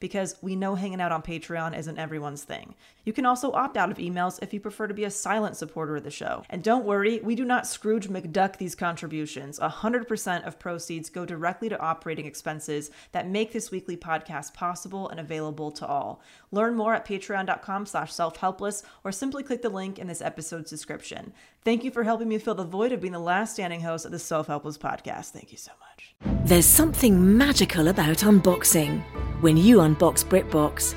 because we know hanging out on Patreon isn't everyone's thing. You can also opt out of emails if you prefer to be a silent supporter of the show. And don't worry, we do not Scrooge McDuck these contributions. 100% of proceeds go directly to operating expenses that make this weekly podcast possible and available to all. Learn more at patreon.com slash self-helpless or simply click the link in this episode's description. Thank you for helping me fill the void of being the last standing host of the Self-Helpless podcast. Thank you so much. There's something magical about unboxing. When you unbox BritBox,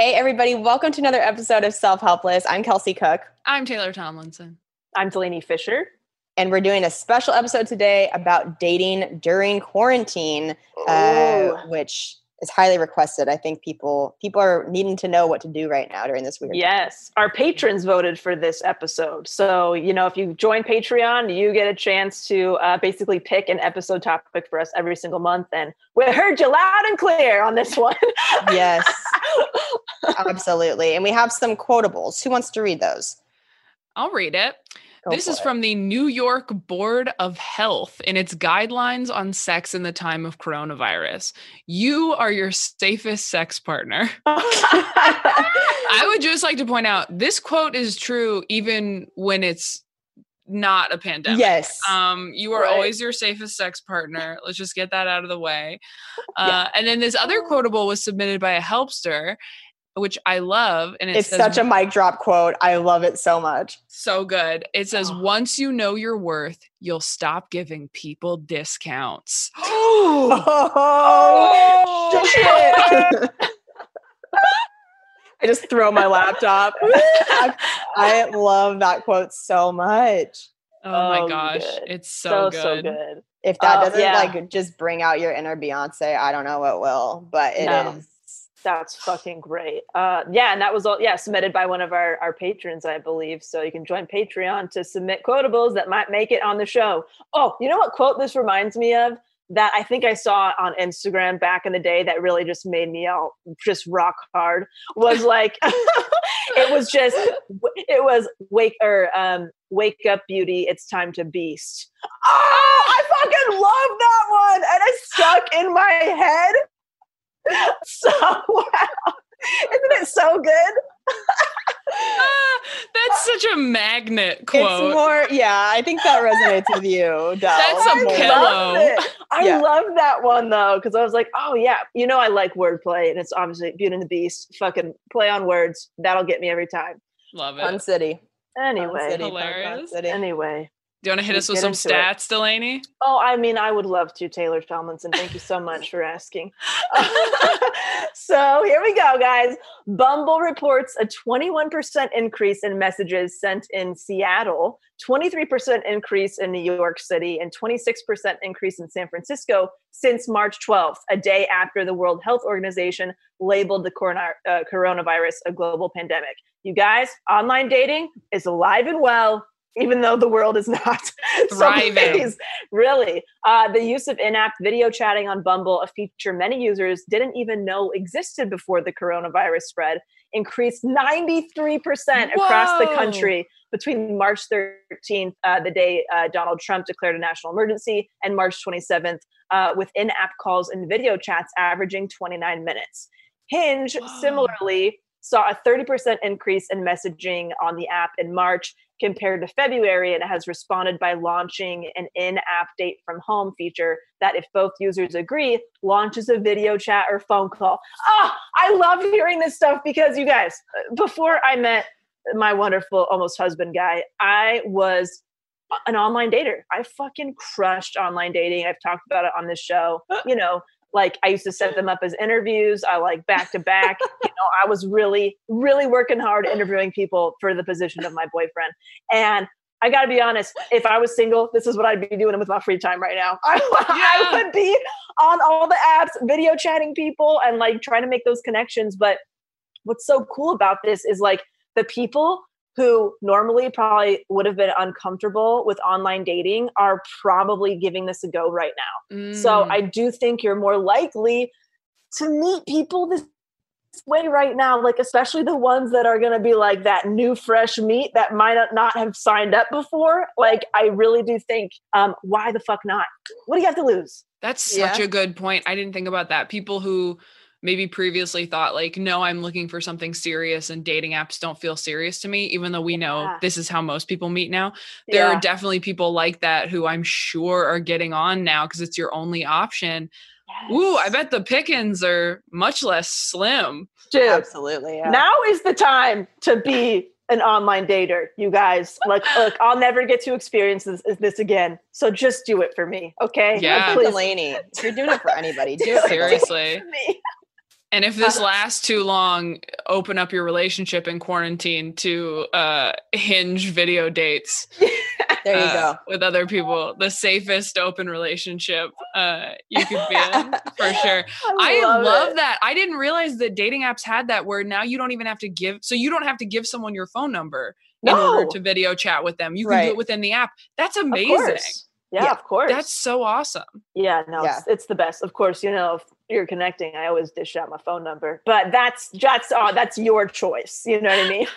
Hey, everybody, welcome to another episode of Self Helpless. I'm Kelsey Cook, I'm Taylor Tomlinson. I'm Delanie Fischer. and we're doing a special episode today about dating during quarantine, uh, which is highly requested. I think people people are needing to know what to do right now during this weird. time. Yes, our patrons voted for this episode. So, you know, if you join Patreon, you get a chance to uh, basically pick an episode topic for us every single month. And we heard you loud and clear on this one. Yes, absolutely. And we have some quotables. Who wants to read those? I'll read it. Go this is it. from the New York Board of Health in its guidelines on sex in the time of coronavirus. You are your safest sex partner. I would just like to point out this quote is true even when it's not a pandemic. Yes. Um, you are Right. always your safest sex partner. Let's just get that out of the way. Uh, Yeah. And then this other quotable was submitted by a helpster, which I love. And it it's says, such a mic drop quote. I love it so much. so good. It says, Oh. once you know your worth, you'll stop giving people discounts. Oh, oh, shit. I just throw my laptop. I, I love that quote so much. Oh, my Oh, gosh. good. It's so, so, so good. good. If that Oh, doesn't yeah. like just bring out your inner Beyonce, I don't know what will. But it is. That's fucking great. Uh, yeah, and that was all yeah submitted by one of our our patrons, I believe. So you can join Patreon to submit quotables that might make it on the show. Oh, you know what quote this reminds me of? That I think I saw on Instagram back in the day that really just made me all just rock hard was like it was just it was wake or um wake up beauty it's time to beast oh i fucking love that one and it stuck in my head so wow. Isn't it so good? Ah, that's such a magnet It's quote. more, yeah, I think that resonates with you. Del. That's a I pillow. I Yeah. love that one though, because I was like, oh yeah, you know I like wordplay, and it's obviously Beauty and the Beast. Fucking play on words. That'll get me every time. Love it. Fun City. Fun Anyway. City, fun, fun Hilarious. City. Anyway. Do you want to hit Let's us with some into it. stats, Delanie? Oh, I mean, I would love to, Taylor Tomlinson. Thank you so much for asking. so here we go, guys. Bumble reports a 21% increase in messages sent in Seattle, 23% increase in New York City, and 26% increase in San Francisco since March 12th, a day after the World Health Organization labeled the corona- uh, coronavirus a global pandemic. You guys, online dating is alive and well, even though the world is not. Thriving. really. Uh, the use of in app video chatting on Bumble, a feature many users didn't even know existed before the coronavirus spread, increased 93% across the country between March 13th, uh, the day uh, Donald Trump declared a national emergency, and March 27th, uh, with in app calls and video chats averaging 29 minutes. Hinge Whoa. similarly saw a 30% increase in messaging on the app in March compared to February, and it has responded by launching an in app date from home feature that, if both users agree, launches a video chat or phone call. Oh, I love hearing this stuff because you guys, before I met my wonderful almost husband guy, I was an online dater. I fucking crushed online dating. I've talked about it on this show. Uh. You know, like I used to set them up as interviews. I like back to back. You know, I was really, really working hard interviewing people for the position of my boyfriend. And I got to be honest, if I was single, this is what I'd be doing with my free time right now. I, I would be on all the apps, video chatting people and like trying to make those connections. But what's so cool about this is like the people who normally probably would have been uncomfortable with online dating are probably giving this a go right now. So Mm. I do think you're more likely to meet people this way right now, like especially the ones that are going to be like that new fresh meat that might not- not have signed up before. Like I really do think, um, why the fuck not? What do you have to lose? That's such Yeah. a good point. I didn't think about that. People who maybe previously thought like, no, I'm looking for something serious and dating apps don't feel serious to me, even though we know Yeah. this is how most people meet now. There Yeah. are definitely people like that who I'm sure are getting on now because it's your only option. Ooh, I bet the pickings are much less slim. Dude, Absolutely. Yeah. now is the time to be an online dater, you guys. Like, look, I'll never get to experience this, this again. So just do it for me, okay? Like, Yeah. please Delanie, you're doing it for anybody, do it for Delanie. Seriously. for me. And if this lasts too long, open up your relationship in quarantine to uh hinge video dates. There you uh, go. with other people the safest open relationship uh you could be in for sure i love, it. that i didn't realize that dating apps had that where now you don't even have to give so you don't have to give someone your phone number in order to video chat with them you can do it within the app that's amazing course. Yeah, Yeah. of course. that's so awesome Yeah, no, Yeah. It's, it's the best. Of course, you know, if you're connecting, I always dish out my phone number, but that's that's uh, that's your choice. You know what I mean?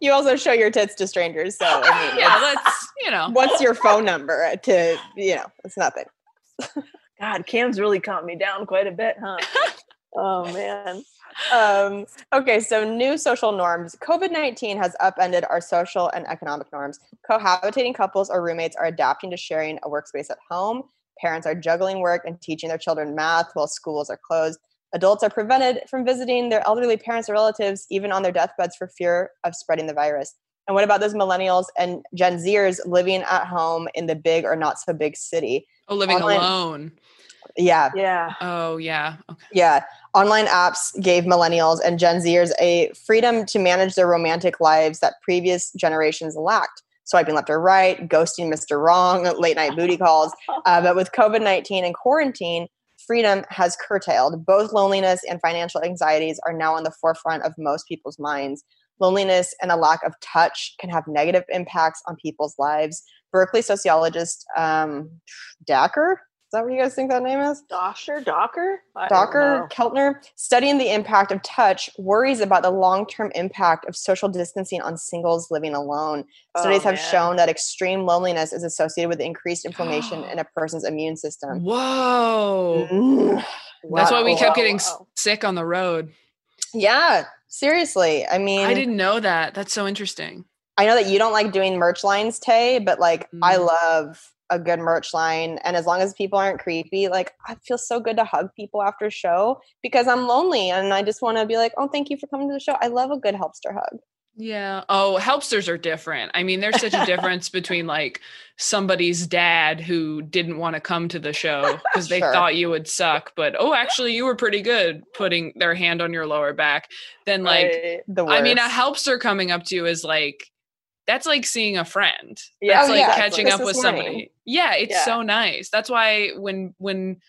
You also show your tits to strangers, so I mean, yeah let's you know what's your phone number to you know? It's nothing. God, Cam's really calmed me down quite a bit, huh? oh man. Um, okay, so new social norms. COVID 19 has upended our social and economic norms. Cohabitating couples or roommates are adapting to sharing a workspace at home. Parents are juggling work and teaching their children math while schools are closed. Adults are prevented from visiting their elderly parents or relatives, even on their deathbeds, for fear of spreading the virus. And what about those millennials and Gen Zers living at home in the big or not so big city? oh living Online- alone Yeah, Yeah. oh yeah okay yeah. Online apps gave millennials and Gen Zers a freedom to manage their romantic lives that previous generations lacked. Swiping left or right, ghosting Mr. Wrong, late night booty calls. Uh, but with COVID 19 and quarantine, freedom has curtailed. Both loneliness and financial anxieties are now on the forefront of most people's minds. Loneliness and a lack of touch can have negative impacts on people's lives. Berkeley sociologist um, Dacher, that what you guys think that name is? Docker, Docker, I Docker. Keltner, studying the impact of touch, worries about the long term impact of social distancing on singles living alone. Studies Oh, have man. shown that extreme loneliness is associated with increased inflammation in a person's immune system. whoa Mm. that's why we Wow, kept getting wow. sick on the road Yeah, seriously. I mean, i didn't know that that's so interesting I know that you don't like doing merch lines, Tay, but like I Mm. love a good merch line. And as long as people aren't creepy, like I feel so good to hug people after a show because I'm lonely and I just want to be like, oh, thank you for coming to the show. I love a good helpster hug. Yeah. Oh, helpsters are different. I mean, there's such a difference between like somebody's dad who didn't want to come to the show because they Sure. thought you would suck, but oh, actually, you were pretty good putting their hand on your lower back. Then, like, Right. The I mean, a helpster coming up to you is like, that's like seeing a friend. Yeah, That's Oh, like yeah. catching up with morning. somebody. Yeah, it's Yeah. so nice. That's why when when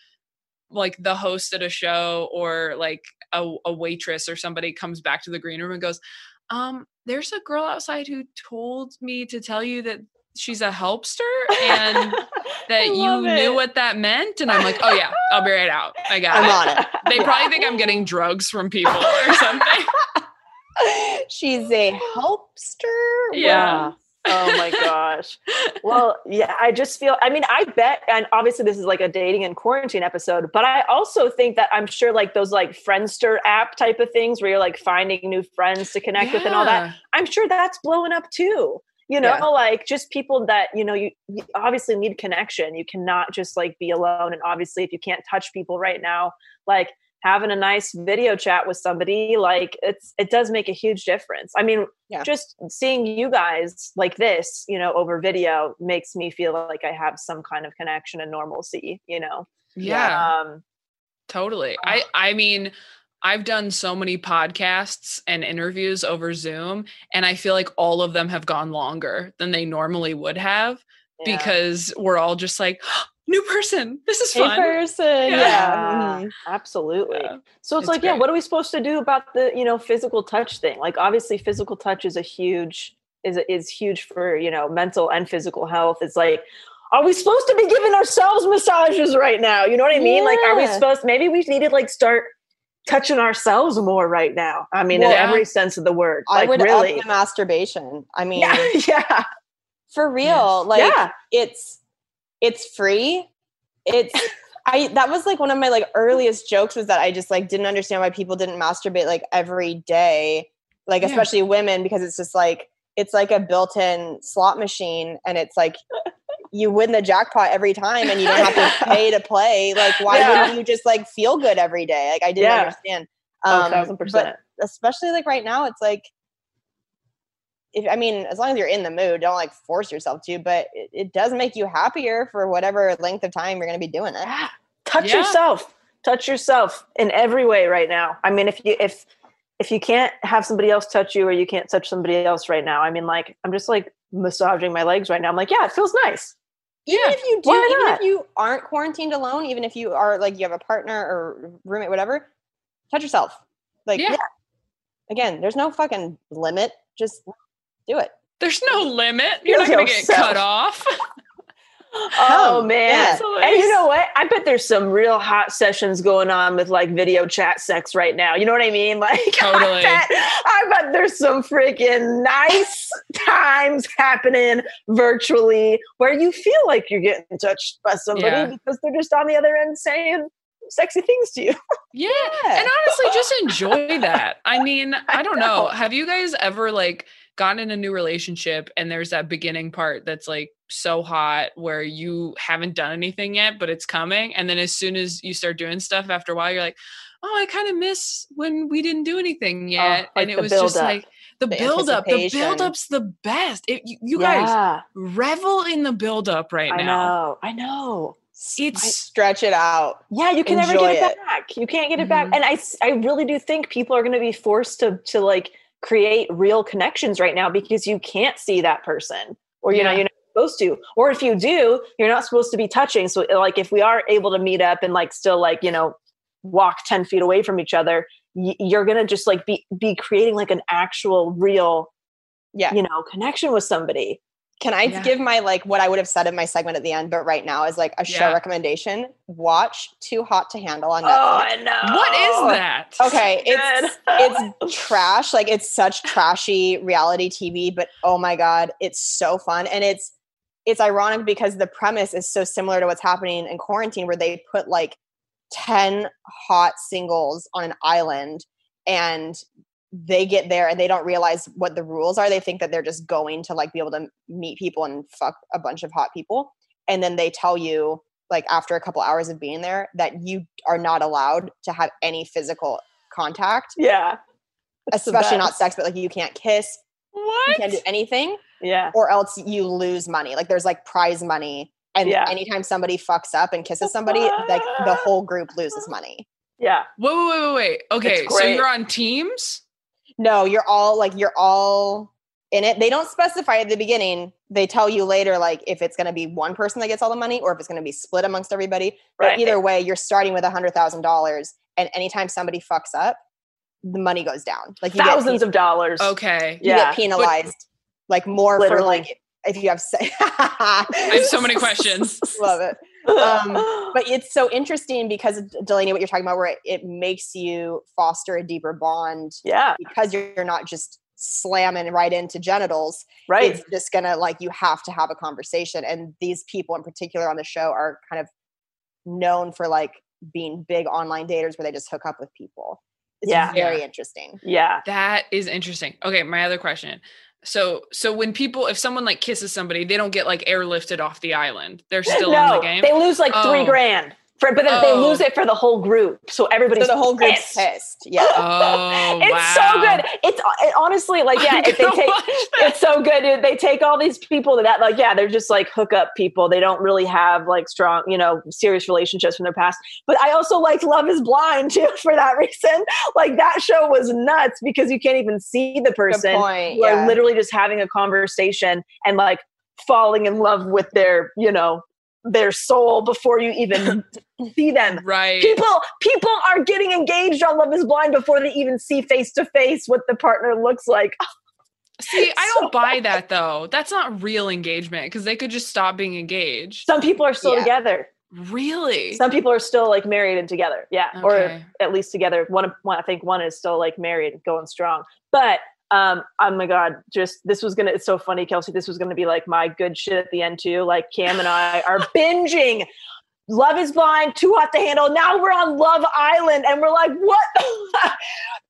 like the host at a show or like a, a waitress or somebody comes back to the green room and goes, um, there's a girl outside who told me to tell you that she's a helpster and that you love knew what that meant. And I'm like, oh yeah, I'll be right out. I got it. I'm it. on it. They probably think I'm getting drugs from people or something. She's a helpster. Yeah. oh my gosh. Well, yeah, I just feel, I mean, I bet, and obviously this is like a dating and quarantine episode, but I also think that I'm sure like those like Friendster app type of things where you're like finding new friends to connect with and all that, I'm sure that's blowing up too. You know, Yeah. like just people that, you know, you, you obviously need connection. You cannot just like be alone. And obviously, if you can't touch people right now, like having a nice video chat with somebody, like it's, it does make a huge difference. I mean, Yeah. just seeing you guys like this, you know, over video makes me feel like I have some kind of connection and normalcy, you know? Yeah. Um, Totally. I I mean, I've done so many podcasts and interviews over Zoom and I feel like all of them have gone longer than they normally would have yeah. because we're all just like new person. This is Hey fun. person. Yeah. Yeah. mhm. absolutely. Yeah. So it's, It's like, yeah, what are we supposed to do about the, you know, physical touch thing? Like obviously physical touch is a huge is is huge for, you know, mental and physical health. It's like are we supposed to be giving ourselves massages right now? You know what I mean? Like are we supposed maybe we need to like start touching ourselves more right now. I mean, in Well, every sense of the word. I Like would really. up the masturbation. I mean, yeah. yeah. for real. Like yeah. it's it's free. It's I that was like one of my like earliest jokes was that I just like didn't understand why people didn't masturbate like every day, like Yeah. especially women, because it's just like it's like a built-in slot machine and it's like you win the jackpot every time and you don't have to pay to play. Like why Yeah. wouldn't you just like feel good every day? Like I didn't Yeah. understand. Oh, Um, 1000% especially like right now it's like if i mean as long as you're in the mood don't like force yourself to but it, it does make you happier for whatever length of time you're going to be doing it Yeah. touch Yeah. yourself touch yourself in every way right now i mean if you if if you can't have somebody else touch you or you can't touch somebody else right now i mean like i'm just like massaging my legs right now i'm like yeah it feels nice Yeah. even if you do Why even if you aren't quarantined alone even if you are like you have a partner or roommate whatever touch yourself like Yeah. yeah. again there's no fucking limit just do it There's no limit. You're not going to get cut off. oh Come, man yeah. And you know what i bet there's some real hot sessions going on with like video chat sex right now you know what i mean like Totally. I, bet, I bet there's some freaking nice times happening virtually where you feel like you're getting touched by somebody Yeah. because they're just on the other end saying sexy things to you Yeah. Yeah. And honestly, just enjoy that. I mean, I don't know. know. Have you guys ever like gotten in a new relationship and there's that beginning part that's like so hot where you haven't done anything yet, but it's coming. And then as soon as you start doing stuff after a while, you're like, oh, I kind of miss when we didn't do anything yet. like and it was just buildup. like the, The buildup. The anticipation. buildup's the best. It, you, you guys revel in the buildup right i now. I know i know It's stretch it out Yeah, you can never get it, it. back. You can't get it back. Mhm. And I really do think people are going to be forced to, to like create real connections right now because you can't see that person, or you know, you're not supposed to. Or if you do, you're not supposed to be touching. So, like, if we are able to meet up and like still like you know walk ten feet away from each other, y- you're gonna just like be be creating like an actual real yeah you know connection with somebody. Can I Yeah. give my like what I would have said in my segment at the end, but right now is like a show recommendation. Watch Too Hot to Handle on Oh, Netflix. I know. What is that? okay, it's it's trash. Like it's such trashy reality TV, but oh my god, it's so fun. And it's it's ironic because the premise is so similar to what's happening in quarantine where they put like 10 hot singles on an island and they get there and they don't realize what the rules are. They think that they're just going to like be able to meet people and fuck a bunch of hot people. And then they tell you like after a couple hours of being there that you are not allowed to have any physical contact, yeah. Especially not sex, but like you can't kiss, What? you can't do anything, Yeah. or else you lose money. Like there's like prize money. And Yeah. anytime somebody fucks up and kisses somebody, like the whole group loses money. Yeah. Wait, wait, wait, wait, wait. Okay, so you're on teams? No, you're all like you're all in it. They don't specify at the beginning. They tell you later, like if it's going to be one person that gets all the money or if it's going to be split amongst everybody. But Right. either way, you're starting with a hundred thousand dollars, and anytime somebody fucks up, the money goes down. Like you Thousands get, of dollars. Okay. you Yeah. get penalized, like more for like if you have sex. I have so many questions. Love it. Um, but it's so interesting because Delanie, what you're talking about, where it, it makes you foster a deeper bond yeah, because you're, you're not just slamming right into genitals. right. It's just gonna like you have to have a conversation. And these people in particular on the show are kind of known for like being big online daters where they just hook up with people. It's Yeah. very interesting. yeah. That is interesting. Okay, my other question. So so when people if someone like kisses somebody, they don't get like airlifted off the island. They're still in the game. they lose like three oh. grand. For, but then they Oh. lose it for the whole group. So everybody's So the whole group's pissed. pissed. Yeah. oh, it's so good. It's it, honestly like yeah, if they take it's so good. dude. They take all these people to that like yeah, they're just like hookup people. They don't really have like strong, you know, serious relationships from their past. But I also liked Love Is Blind too for that reason. Like that show was nuts because you can't even see the person. point. You are Yeah. literally just having a conversation and like falling in love with their, you know, their soul before you even see them Right. people people are getting engaged on love is blind before they even see face to face what the partner looks like See, I don't buy that though. That's not real engagement because they could just stop being engaged. some people are still Yeah. together Really? some people are still like married and together yeah or at least together one, one i think one is still like married and going strong but um oh my god just this was gonna it's so funny kelsey this was gonna be like my good shit at the end too like cam and i are binging love is blind too hot to handle now we're on love island and we're like what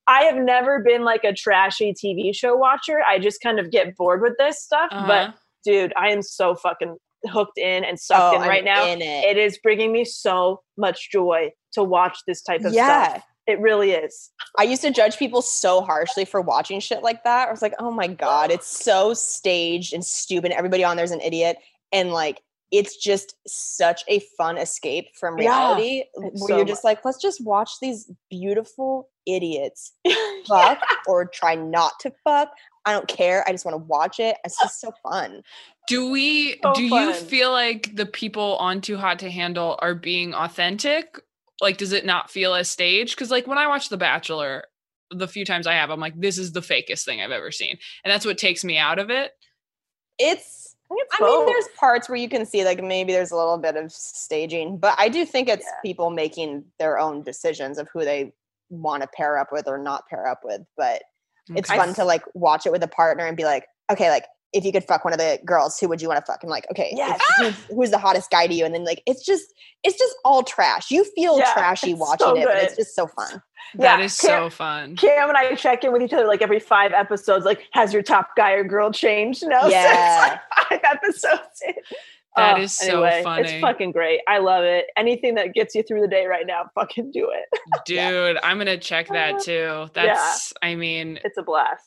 i have never been like a trashy tv show watcher i just kind of get bored with this stuff Uh-huh. but dude i am so fucking hooked in and sucked Oh, in I'm right now in it. it is bringing me so much joy to watch this type of Yeah. stuff. It really is. I used to judge people so harshly for watching shit like that. I was like, oh my God, it's so staged and stupid. Everybody on there's an idiot. And like, it's just such a fun escape from reality it's where so you're just like, let's just watch these beautiful idiots fuck or try not to fuck. I don't care. I just want to watch it. It's just so fun. Do we So do you feel like the people on Too Hot to Handle are being authentic? Like does it not feel as staged? Cuz like when I watch The Bachelor, the few times I have, I'm like this is the fakest thing I've ever seen. And that's what takes me out of it. It's I, think it's I mean, there's parts where you can see like maybe there's a little bit of staging, but I do think it's Yeah. people making their own decisions of who they want to pair up with or not pair up with. But mm, it's Okay. fun to like watch it with a partner and be like, okay, like if you could fuck one of the girls, who would you want to fuck? And like, okay, Yes. if- who's, ah! who's the hottest guy to you? And then like it's just it's just all trash. You feel Yeah, trashy watching so it, but it's just so fun. That Yeah, is Cam- so fun. Cam and I check in with each other like every five episodes. Like, has your top guy or girl changed? No, Yeah. five episodes. in. That Oh, is so anyway, funny. It's fucking great. I love it. Anything that gets you through the day right now, fucking do it. Dude, I'm going to check that uh, too. That's I mean, It's a blast.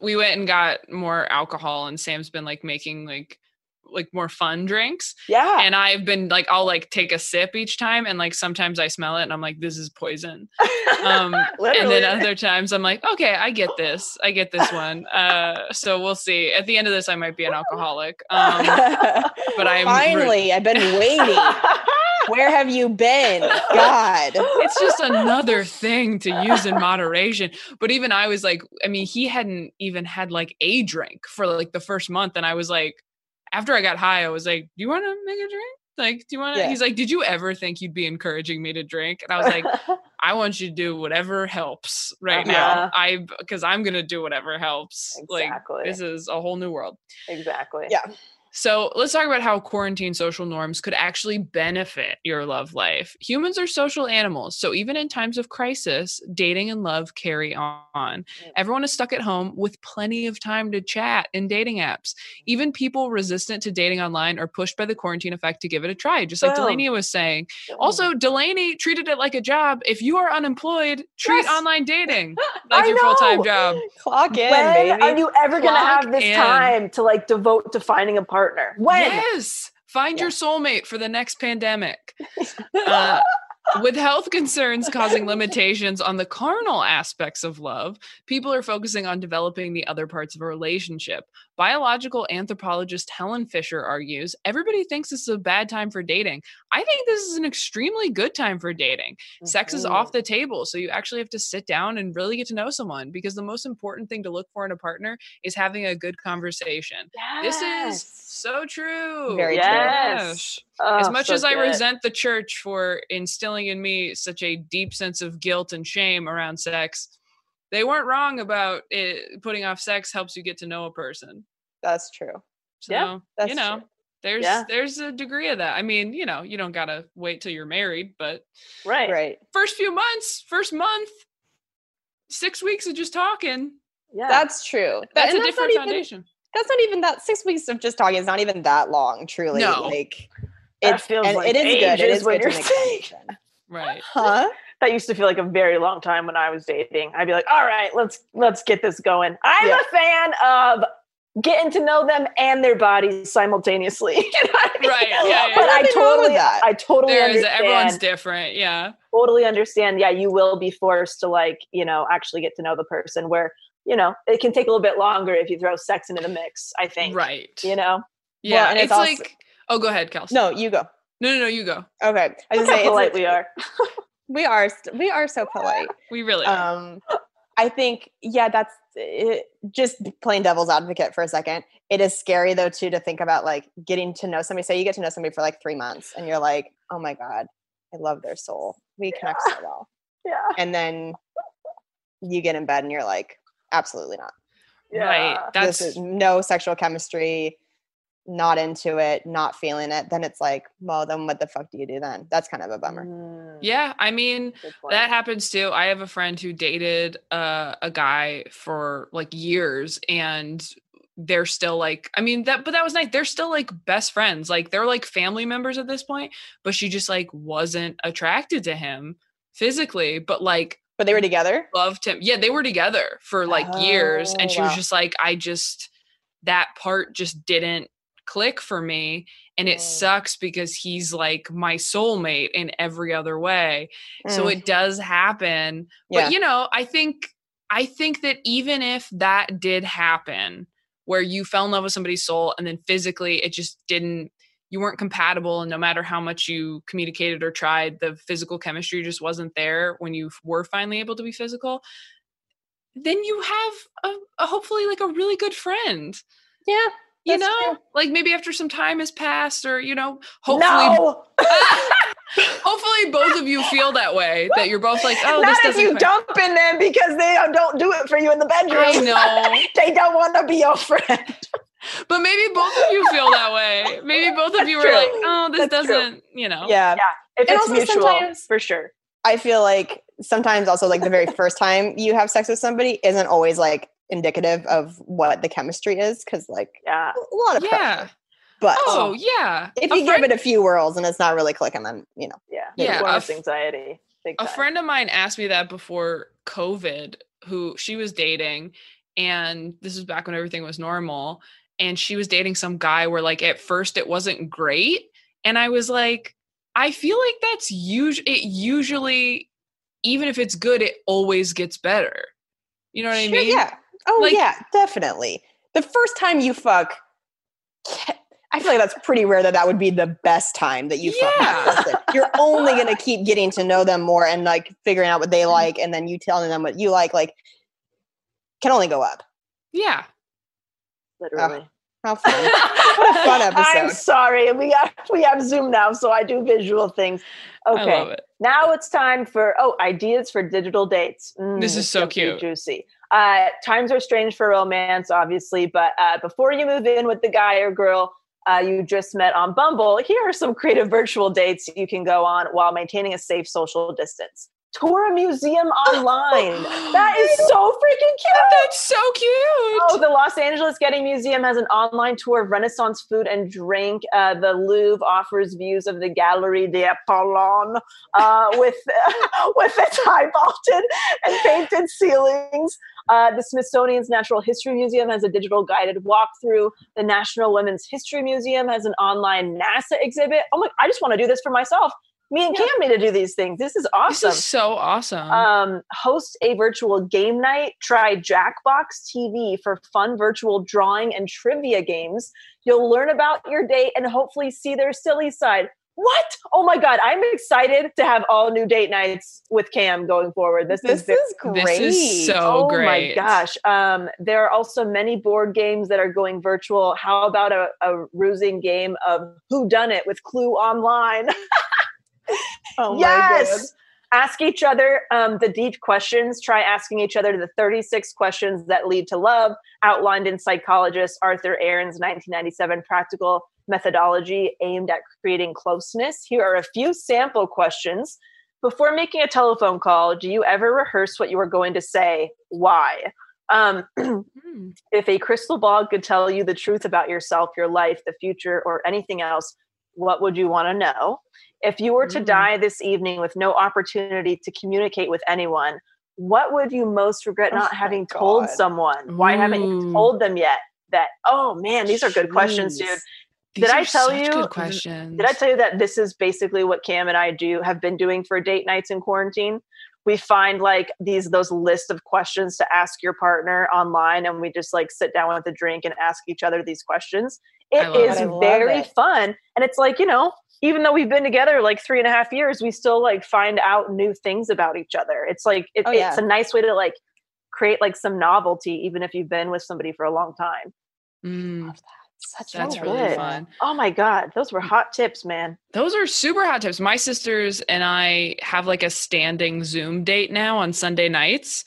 We went and got more alcohol and Sam's been like making like like more fun drinks Yeah. and I've been like I'll like take a sip each time and like sometimes I smell it and I'm like this is poison um and then other times I'm like okay I get this I get this one uh so we'll see at the end of this I might be an alcoholic um but I'm Finally, I've been waiting. Where have you been? God. it's just another thing to use in moderation. But even I was like, I mean, he hadn't even had like a drink for like the first month. And I was like, after I got high, I was like, Do you want to make a drink? Like, do you want to? Yeah. He's like, did you ever think you'd be encouraging me to drink? And I was like, I want you to do whatever helps right Uh-huh. now. I because I'm gonna do whatever helps. Exactly. Like this is a whole new world. exactly. Yeah. So let's talk about how quarantine social norms could actually benefit your love life. Humans are social animals, so even in times of crisis, dating and love carry on. Everyone is stuck at home with plenty of time to chat in dating apps. Mm-hmm. Even people resistant to dating online are pushed by the quarantine effect to give it a try, just like Boom. Delanie was saying. Also, Delanie treated it like a job. If you are unemployed, treat Yes. online dating like your full time job. Clock in, when baby. are you ever going to have this in. time to like devote to finding a partner? When? Yes. Find Yeah. your soulmate for the next pandemic. Uh, with health concerns causing limitations on the carnal aspects of love, people are focusing on developing the other parts of a relationship. Biological anthropologist Helen Fisher argues everybody thinks this is a bad time for dating. I think this is an extremely good time for dating. Sex is off mm-hmm. the table, so you actually have to sit down and really get to know someone because the most important thing to look for in a partner is having a good conversation. This is so true. Very true. Yes. As Oh, much so as I good. resent the church for instilling in me such a deep sense of guilt and shame around sex, they weren't wrong about it, putting off sex helps you get to know a person. That's true. So, Yeah, that's you know, true. There's Yeah. there's a degree of that. I mean, you know, you don't gotta wait till you're married, but right. Right. first few months, first month, six weeks of just talking, Yeah. That's true. that's And a not different even- foundation. That's not even that six weeks of just talking is not even that long, truly. No. Like it feels and like it is good. It ages is when good you're make saying- Right. Huh? that used to feel like a very long time when I was dating. I'd be like, all right, let's let's get this going. I'm Yeah. a fan of getting to know them and their bodies simultaneously. You know I mean? Right, yeah, yeah. But I Nothing wrong with totally that. I totally There's understand. everyone's different. Yeah. totally understand. Yeah, you will be forced to like, you know, actually get to know the person where, you know, it can take a little bit longer if you throw sex into the mix, I think. Right. You know? Yeah. and it's it's also- like, oh, go ahead, Kelsey. No, you go. no, no, no, you go. Okay. I was Look gonna how say, it's- polite we are. We are. St- we are so polite. We really are. um i think yeah that's it, just plain devil's advocate for a second. It is scary though too to think about like getting to know somebody. Say you get to know somebody for like three months and you're like oh my god i love their soul. We connect so well. Yeah. and then you get in bed and you're like absolutely not. Yeah. Right. That's this is no sexual chemistry not into it not feeling it then it's like well then what the fuck do you do then that's kind of a bummer Mm, yeah. I mean, that happens too. I have a friend who dated uh, a guy for like years and they're still like I mean that but that was nice. They're still like best friends. Like they're like family members at this point, but she just like wasn't attracted to him physically, but like but they were together loved him. Yeah, they were together for like years and Oh, she was just like I just that part just didn't click for me and it Mm. sucks because he's like my soulmate in every other way. So Mm, it does happen. yeah But you know, I think I think that even if that did happen where you fell in love with somebody's soul and then physically it just didn't you weren't compatible and no matter how much you communicated or tried the physical chemistry just wasn't there when you were finally able to be physical then you have a, a hopefully like a really good friend yeah you know true. like maybe after some time has passed or you know hopefully no. hopefully both of you feel that way that you're both like oh Not this if doesn't you quite- dump in them because they don't do it for you in the bedroom. I know. they don't want to be your friend. But maybe both of you feel that way. Maybe both of you are true. like, oh, this That's doesn't, you know. yeah If And it's also mutual, sometimes- for sure. I feel like sometimes also like the very first time you have sex with somebody isn't always like indicative of what the chemistry is because like Yeah. a lot of Yeah. pressure. But Oh, yeah. if A you friend- give it a few whirls and it's not really clicking, then you know. Yeah. Yeah, a f- anxiety. A friend of mine asked me that before COVID, who she was dating, and this was back when everything was normal. And she was dating some guy where, like, at first it wasn't great. And I was like, I feel like that's usually, it usually, even if it's good, it always gets better. You know what I mean? Yeah. Oh Like- yeah, definitely. The first time you fuck, I feel like that's pretty rare that that would be the best time that you fuck. Yeah. person. You're only gonna keep getting to know them more and like figuring out what they like, and then you telling them what you like. Like, can only go up. Yeah. Literally. How fun. what a fun episode. I'm sorry. We have we have Zoom now, so I do visual things. Okay. I love it. Now it's time for oh ideas for digital dates. Mm, This is so gonna cute. juicy. Uh, times are strange for romance, obviously, but uh, before you move in with the guy or girl uh, you just met on Bumble, here are some creative virtual dates you can go on while maintaining a safe social distance. Tour a museum online. that is so freaking cute. That's so cute. Oh, the Los Angeles Getty Museum has an online tour of Renaissance food and drink. Uh, the Louvre offers views of the Galerie d'Apollon uh, with with its high vaulted and painted ceilings. Uh, the Smithsonian's Natural History Museum has a digital guided walkthrough. The National Women's History Museum has an online NASA exhibit. Oh my! I just want to do this for myself. Me and Cam need to do these things. This is awesome. this is so awesome. um, host a virtual game night. Try Jackbox TV for fun virtual drawing and trivia games. You'll learn about your date and hopefully see their silly side. What? Oh my God. I'm excited to have all new date nights with Cam going forward. This, This is is great. this is so oh great. Oh my gosh. Um, there are also many board games that are going virtual. How about a, a rusing game of Who Done It with Clue Online? Oh yes. Ask each other um, the deep questions. Try asking each other the 36 questions that lead to love, outlined in psychologist Arthur Aron's 1997 practical methodology aimed at creating closeness. Here are a few sample questions. Before making a telephone call, do you ever rehearse what you are going to say? Why? Um, Hmm. if a crystal ball could tell you the truth about yourself, your life, the future, or anything else, what would you want to know? If you were to Mm. die this evening with no opportunity to communicate with anyone, what would you most regret Oh not having told someone? Why haven't you told them yet? That oh man, these are good questions, dude. These Did I tell you-. Did I tell you that this is basically what Cam and I do have been doing for date nights in quarantine? We find like these those list of questions to ask your partner online, and we just like sit down with a drink and ask each other these questions. I It love is it. I love very it. fun, and it's like you know, even though we've been together like three and a half years, we still like find out new things about each other. It's like it, Oh, yeah. it's a nice way to like create like some novelty, even if you've been with somebody for a long time. Mm, Such that's so really good. fun. Oh my god, those were hot tips, man. Those are super hot tips. My sisters and I have like a standing Zoom date now on Sunday nights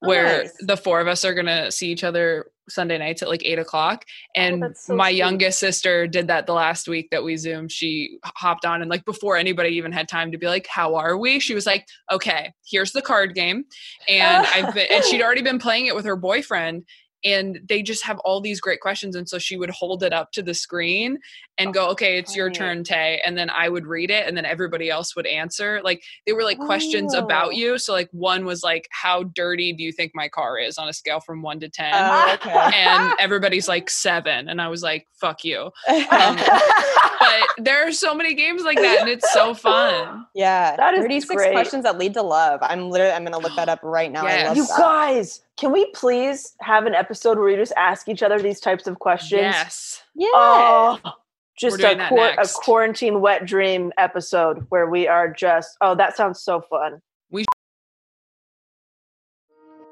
where Nice. the four of us are going to see each other Sunday nights at like eight o'clock. Oh, and that's so my sweet. youngest sister did that the last week that we Zoomed. She hopped on and like before anybody even had time to be like, how are we? She was like, okay, here's the card game. And I've been, and she'd already been playing it with her boyfriend. And they just have all these great questions. And so she would hold it up to the screen and go, okay, it's your turn, Tay. And then I would read it and then everybody else would answer. Like they were like questions Oh. about you. So like one was like, how dirty do you think my car is on a scale from one to 10? Oh, okay. and everybody's like seven. And I was like, fuck you. Um, but there are so many games like that and it's so fun. yeah. That is 36 great. questions that lead to love. I'm literally I'm gonna look that up right now. I Yes. love you that. guys, can we please have an episode where we just ask each other these types of questions? Yes. yeah. Oh, just a, that a quarantine wet dream episode where we are just, oh, that sounds so fun.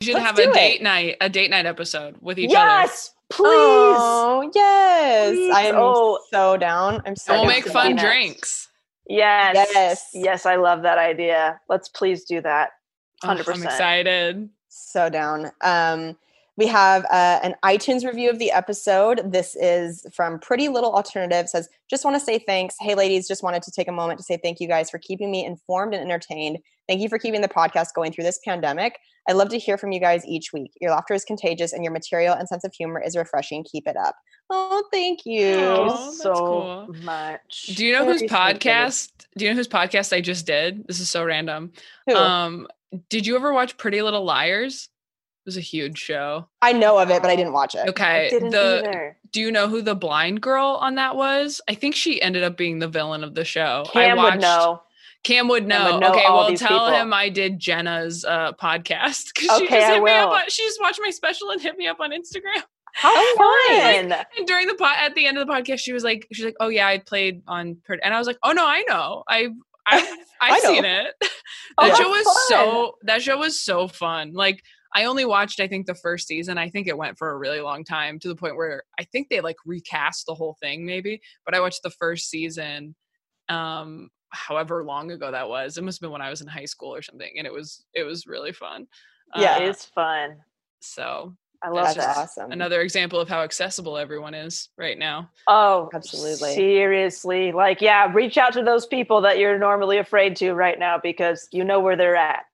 You should Let's have do a it. date night, a date night episode with each other. Yes, please. Oh yes, Please. I am Oh. so down. I'm so And we'll make fun drinks. Yes. Yes. Yes, I love that idea. Let's please do that. Oh, 100%. I'm excited. So down. Um, we have uh, an iTunes review of the episode. This is from Pretty Little Alternative. Says, just want to say thanks. Hey, ladies, just wanted to take a moment to say thank you guys for keeping me informed and entertained. Thank you for keeping the podcast going through this pandemic. I love to hear from you guys each week. Your laughter is contagious, and your material and sense of humor is refreshing. Keep it up. Oh, thank you. Oh, that's so cool. much. Do you know whose Very sweet, podcast? Do you know whose podcast I just did? This is so random. Who? Um, did you ever watch Pretty Little Liars? It was a huge show. I know of it, but I didn't watch it. Okay. I didn't the either. do you know who the blind girl on that was? I think she ended up being the villain of the show. I Cam would know. Cam would Cam know. would know okay, well, tell people. him I did Jenna's uh, podcast because she just hit me up. On, she just watched my special and hit me up on Instagram. How fun. And during the pod, at the end of the podcast, she was like, "She's like, oh yeah, I played on," Perd-" and I was like, "Oh no, I know, I, I, I've I know. seen it." that Oh, show how was so. That show was so fun. Like. I only watched, I think, the first season. I think it went for a really long time to the point where I think they like recast the whole thing, maybe. But I watched the first season, um, however long ago that was. It must have been when I was in high school or something, and it was it was really fun. Yeah, Uh, It is fun. so I love that's That's that. awesome. another example of how accessible everyone is right now. Oh, Absolutely. Seriously. Like, yeah, reach out to those people that you're normally afraid to right now because you know where they're at.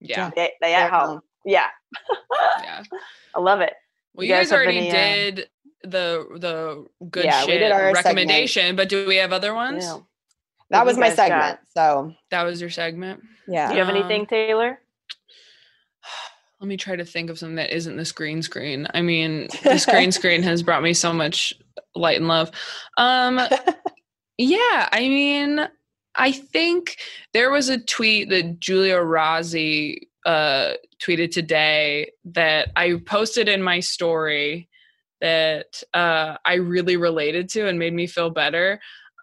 Yeah, They, they They're at home. home. Yeah. yeah. I love it. Well, You you, guys guys, already any, uh, did the the good Yeah, shit did our segment. recommendation, but do we have other ones? Yeah. that What was my guys got? segment. So That was your segment. yeah. Do you have Um, anything, Taylor? Let me try to think of something that isn't this green screen. I mean, this green screen has brought me so much light and love. Um, yeah, I mean, I think there was a tweet that Julia Rossi uh, tweeted today that I posted in my story that uh, I really related to and made me feel better.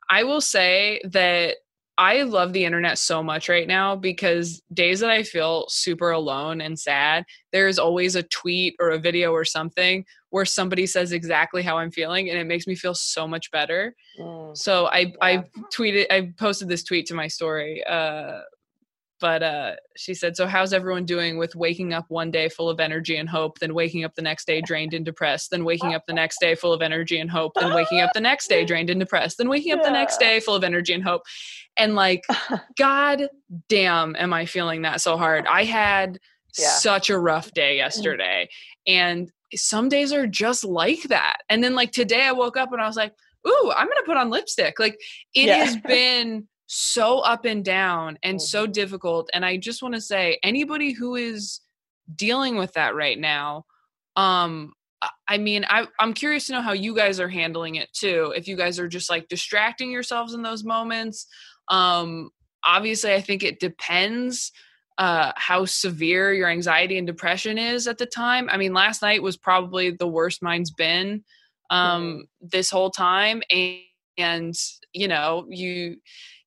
I will say that I love the internet so much right now because days that I feel super alone and sad, there's always a tweet or a video or something where somebody says exactly how I'm feeling and it makes me feel so much better. Mm. So I Yeah. I tweeted I posted this tweet to my story. Uh but uh she said, So how's everyone doing with waking up one day full of energy and hope, then waking up the next day drained and depressed, then waking up the next day full of energy and hope, then waking up the next day drained and depressed, then waking up the next day full of energy and hope. And like, God damn, am I feeling that so hard? I had Yeah. such a rough day yesterday. And some days are just like that. And then like today I woke up and I was like, ooh, I'm gonna put on lipstick. Like it Yeah. has been so up and down and so difficult. And I just want to say, anybody who is dealing with that right now, um, I- mean, I, I'm curious to know how you guys are handling it too. If you guys are just like distracting yourselves in those moments. Um, obviously, I think it depends uh, how severe your anxiety and depression is at the time. I mean, last night was probably the worst mine's been um, this whole time, and, and you know, you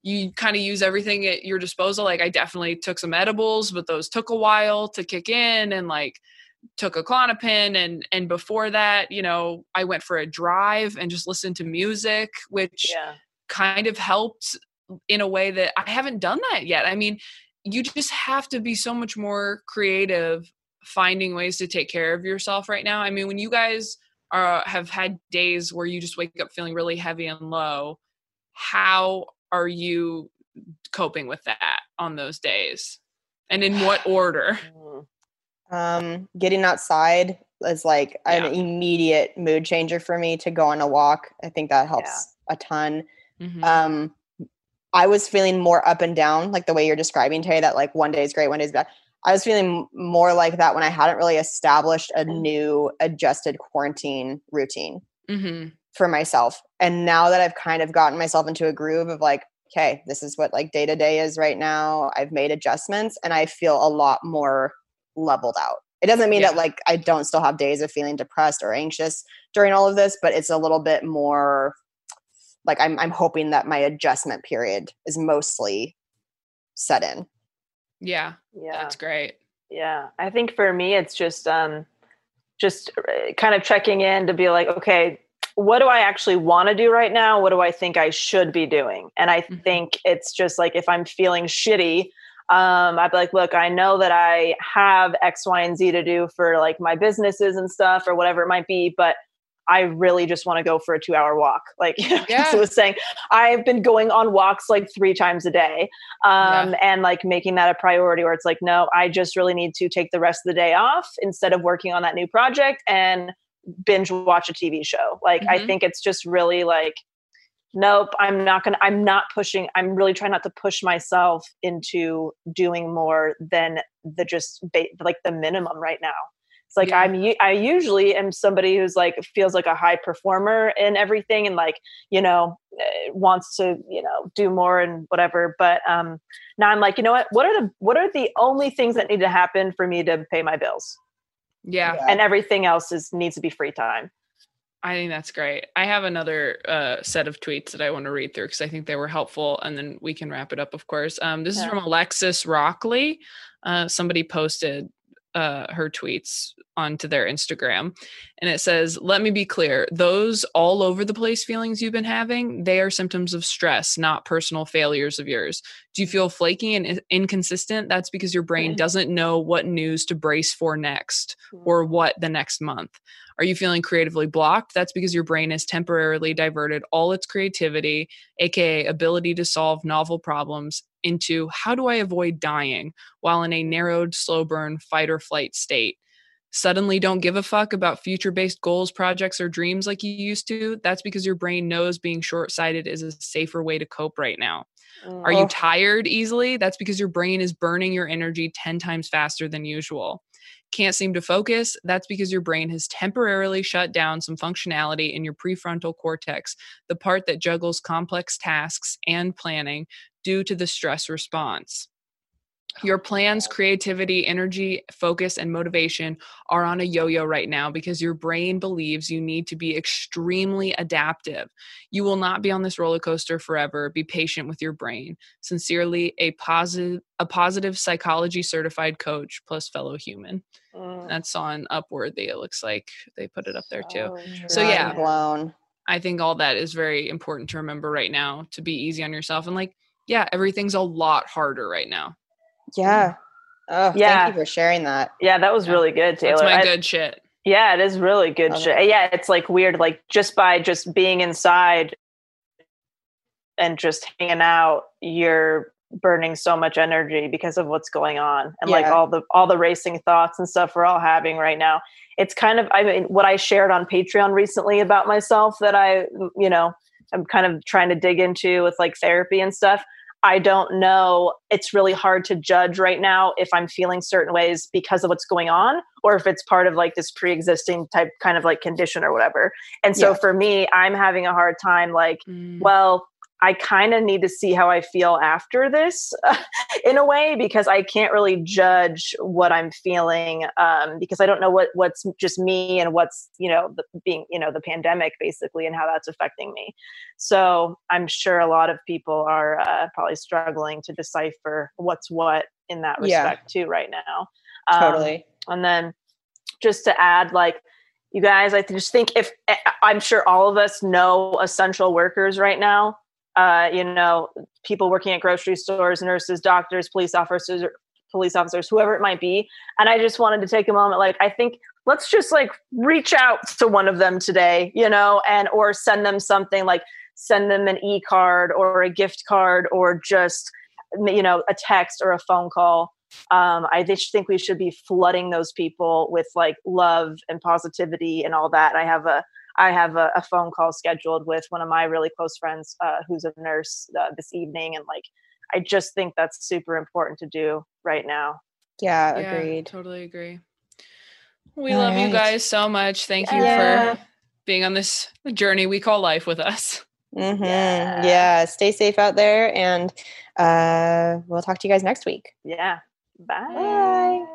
you kind of use everything at your disposal. Like I definitely took some edibles, but those took a while to kick in, and like took a Klonopin and and before that you know i went for a drive and just listened to music which Yeah. kind of helped in a way that i haven't done that yet i mean you just have to be so much more creative finding ways to take care of yourself right now i mean when you guys are have had days where you just wake up feeling really heavy and low how are you coping with that on those days and in what order Mm. Um, getting outside is like an immediate mood changer for me to go on a walk. I think that helps a ton. Mhm. Um, I was feeling more up and down, like the way you're describing, Tay, that like one day is great, one day is bad. I was feeling more like that when I hadn't really established a new adjusted quarantine routine Mhm. for myself. And now that I've kind of gotten myself into a groove of like, okay, this is what like day to day is right now. I've made adjustments and I feel a lot more leveled out. It doesn't mean that like I don't still have days of feeling depressed or anxious during all of this, but it's a little bit more like I'm I'm hoping that my adjustment period is mostly set in. Yeah, Yeah. that's great. Yeah, I think for me, it's just um, just uh, kind of checking in to be like, okay, what do I actually want to do right now? What do I think I should be doing? And I think it's just like if I'm feeling shitty, um, I'd be like, look, I know that I have X, Y, and Z to do for like my businesses and stuff or whatever it might be, but I really just want to go for a two hour walk. Like Yeah. I was saying, I've been going on walks like three times a day um, and like making that a priority where it's like, no, I just really need to take the rest of the day off instead of working on that new project and binge watch a TV show. Like, I Mhm. think it's just really like, nope, I'm not going to, I'm not pushing, I'm really trying not to push myself into doing more than the just ba- like the minimum right now. It's like Yeah. I'm I usually am somebody who's like feels like a high performer in everything and like you know eh, wants to you know do more and whatever. But um, now I'm like you know what what are the what are the only things that need to happen for me to pay my bills Yeah, and everything else is needs to be free time. I think that's great. I have another uh, set of tweets that I want to read through because I think they were helpful, and then we can wrap it up. Of course, um, this is from Alexis Rockley. Uh, somebody posted uh, her tweets onto their Instagram, and it says, "Let me be clear: those all over the place feelings you've been having, they are symptoms of stress, not personal failures of yours. Do you feel flaky and inconsistent? That's because your brain doesn't know what news to brace for next or what the next month." Are you feeling creatively blocked? That's because your brain has temporarily diverted all its creativity, aka ability to solve novel problems, into how do I avoid dying while in a narrowed, slow burn, fight or flight state. Suddenly don't give a fuck about future based goals, projects, or dreams like you used to. That's because your brain knows being short sighted is a safer way to cope right now. Are you mm, Oh. tired easily? That's because your brain is burning your energy 10 times faster than usual. Can't seem to focus? That's because your brain has temporarily shut down some functionality in your prefrontal cortex, the part that juggles complex tasks and planning due to the stress response. Your plans, creativity, energy, focus, and motivation are on a yo yo right now because your brain believes you need to be extremely adaptive. You will not be on this roller coaster forever. Be patient with your brain. Sincerely, a positive, a positive psychology certified coach plus fellow human. Mm. That's on Upworthy. It looks like they put it up there too. Oh, So yeah, blown. I think all that is very important to remember right now to be easy on yourself and like, yeah, everything's a lot harder right now. Yeah. Mm. Oh, Yeah. thank you for sharing that. Yeah, that was really good, Taylor. That's my I- good shit. Yeah, it is really good Love shit. Yeah, it's like weird, like just by just being inside and just hanging out, you're burning so much energy because of what's going on and like all the all the racing thoughts and stuff we're all having right now. It's kind of I mean what I shared on Patreon recently about myself that I you know I'm kind of trying to dig into with like therapy and stuff. I don't know. It's really hard to judge right now if I'm feeling certain ways because of what's going on or if it's part of like this pre-existing type kind of like condition or whatever. And so Yeah. for me, I'm having a hard time like, Mm. well, I kind of need to see how I feel after this in a way because I can't really judge what I'm feeling um, because I don't know what what's just me and what's you know the, being you know the pandemic basically and how that's affecting me. So I'm sure a lot of people are uh, probably struggling to decipher what's what in that Yeah. respect too right now. Um, Totally. and then just to add, like, you guys, I just think if I'm sure all of us know essential workers right now, uh, you know, people working at grocery stores, nurses, doctors, police officers, police officers, whoever it might be. And I just wanted to take a moment, like, I think let's just like reach out to one of them today, you know, and or send them something like send them an e-card or a gift card or just you know a text or a phone call um, I just think we should be flooding those people with like love and positivity and all that. I have a I have a, a phone call scheduled with one of my really close friends uh, who's a nurse uh, this evening, and like I just think that's super important to do right now. Yeah, Yeah, agreed. Totally agree. We All love you guys so much. Thank you for being on this journey we call life with us. hmm Yeah. Yeah. Stay safe out there, and uh, we'll talk to you guys next week. Yeah. Bye. Bye.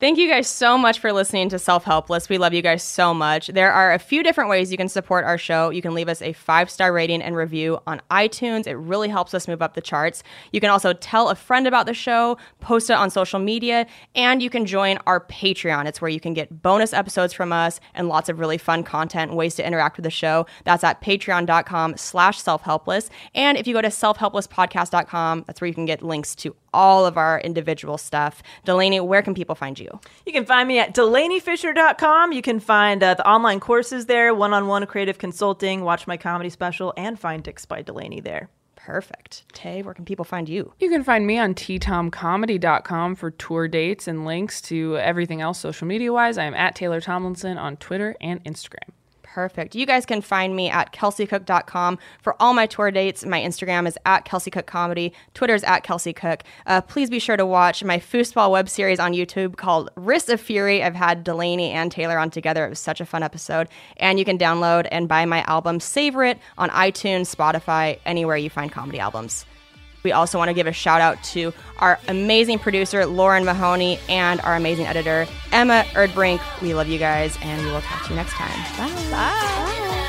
Thank you guys so much for listening to Self Helpless. We love you guys so much. There are a few different ways you can support our show. You can leave us a five star rating and review on iTunes. It really helps us move up the charts. You can also tell a friend about the show, post it on social media, and you can join our Patreon. It's where you can get bonus episodes from us and lots of really fun content ways to interact with the show. That's at patreon.com slash self-helpless. And if you go to selfhelplesspodcast.com, that's where you can get links to all of our individual stuff. Delanie, where can people find you? You can find me at delaniefischer.com. You can find uh, the online courses there, one on one creative consulting, watch my comedy special, and find Dicks by Delanie there. Perfect. Tay, where can people find you? You can find me on ttomcomedy.com for tour dates and links to everything else social media wise. I am at Taylor Tomlinson on Twitter and Instagram. Perfect. You guys can find me at kelseycook.com for all my tour dates. My Instagram is at kelseycookcomedy. Cook Twitter is at kelseycook. Uh, please be sure to watch my foosball web series on YouTube called Wrists of Fury. I've had Delanie and Taylor on together. It was such a fun episode. And you can download and buy my album Savor It on iTunes, Spotify, anywhere you find comedy albums. We also want to give a shout out to our amazing producer, Lauren Mahoney, and our amazing editor, Emma Erdbrink. We love you guys, and we will to you next time. Bye. Bye.